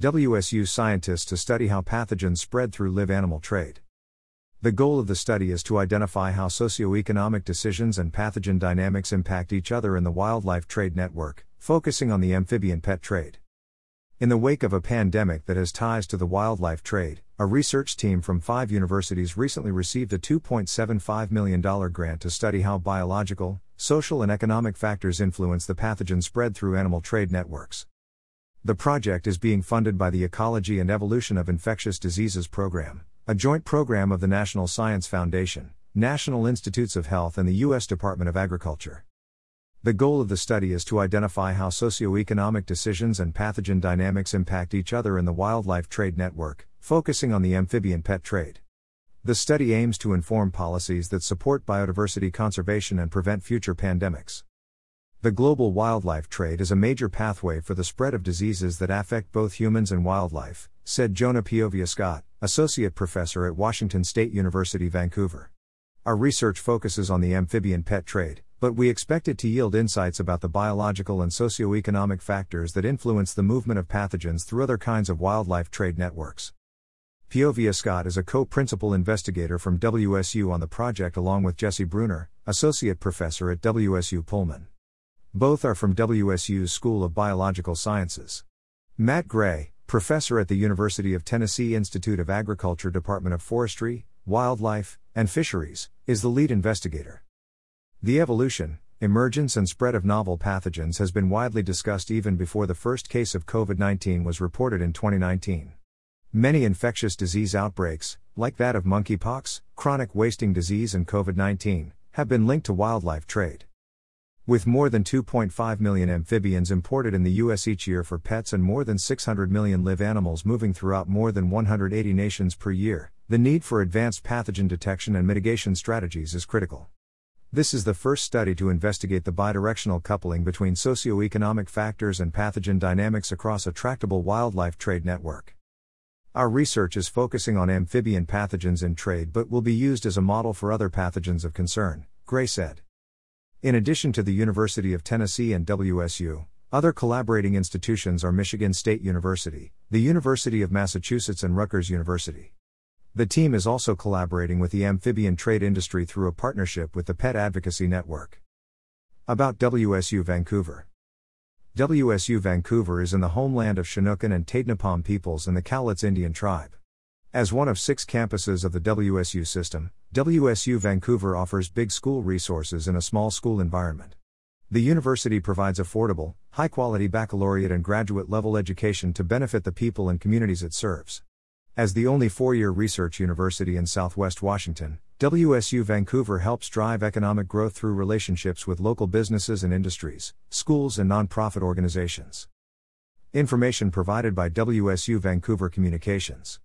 WSU scientists to study how pathogens spread through live animal trade. The goal of the study is to identify how socioeconomic decisions and pathogen dynamics impact each other in the wildlife trade network, focusing on the amphibian pet trade. In the wake of a pandemic that has ties to the wildlife trade, a research team from five universities recently received a $2.75 million grant to study how biological, social, and economic factors influence the pathogen spread through animal trade networks. The project is being funded by the Ecology and Evolution of Infectious Diseases Program, a joint program of the National Science Foundation, National Institutes of Health, and the U.S. Department of Agriculture. The goal of the study is to identify how socioeconomic decisions and pathogen dynamics impact each other in the wildlife trade network, focusing on the amphibian pet trade. The study aims to inform policies that support biodiversity conservation and prevent future pandemics. The global wildlife trade is a major pathway for the spread of diseases that affect both humans and wildlife, said Jonah Piovia Scott, Associate Professor at Washington State University, Vancouver. Our research focuses on the amphibian pet trade, but we expect it to yield insights about the biological and socioeconomic factors that influence the movement of pathogens through other kinds of wildlife trade networks. Piovia Scott is a co principal investigator from WSU on the project along with Jesse Brunner, Associate Professor at WSU Pullman. Both are from WSU's School of Biological Sciences. Matt Gray, professor at the University of Tennessee Institute of Agriculture Department of Forestry, Wildlife, and Fisheries, is the lead investigator. The evolution, emergence, and spread of novel pathogens has been widely discussed even before the first case of COVID 19 was reported in 2019. Many infectious disease outbreaks, like that of monkeypox, chronic wasting disease, and COVID 19, have been linked to wildlife trade. With more than 2.5 million amphibians imported in the U.S. each year for pets and more than 600 million live animals moving throughout more than 180 nations per year, the need for advanced pathogen detection and mitigation strategies is critical. This is the first study to investigate the bidirectional coupling between socioeconomic factors and pathogen dynamics across a tractable wildlife trade network. Our research is focusing on amphibian pathogens in trade but will be used as a model for other pathogens of concern, Gray said. In addition to the University of Tennessee and WSU, other collaborating institutions are Michigan State University, the University of Massachusetts, and Rutgers University. The team is also collaborating with the amphibian trade industry through a partnership with the Pet Advocacy Network. About WSU Vancouver WSU Vancouver is in the homeland of Chinookan and Taitnapam peoples and the Cowlitz Indian tribe. As one of six campuses of the WSU system, WSU Vancouver offers big school resources in a small school environment. The university provides affordable, high quality baccalaureate and graduate level education to benefit the people and communities it serves. As the only four year research university in Southwest Washington, WSU Vancouver helps drive economic growth through relationships with local businesses and industries, schools, and nonprofit organizations. Information provided by WSU Vancouver Communications.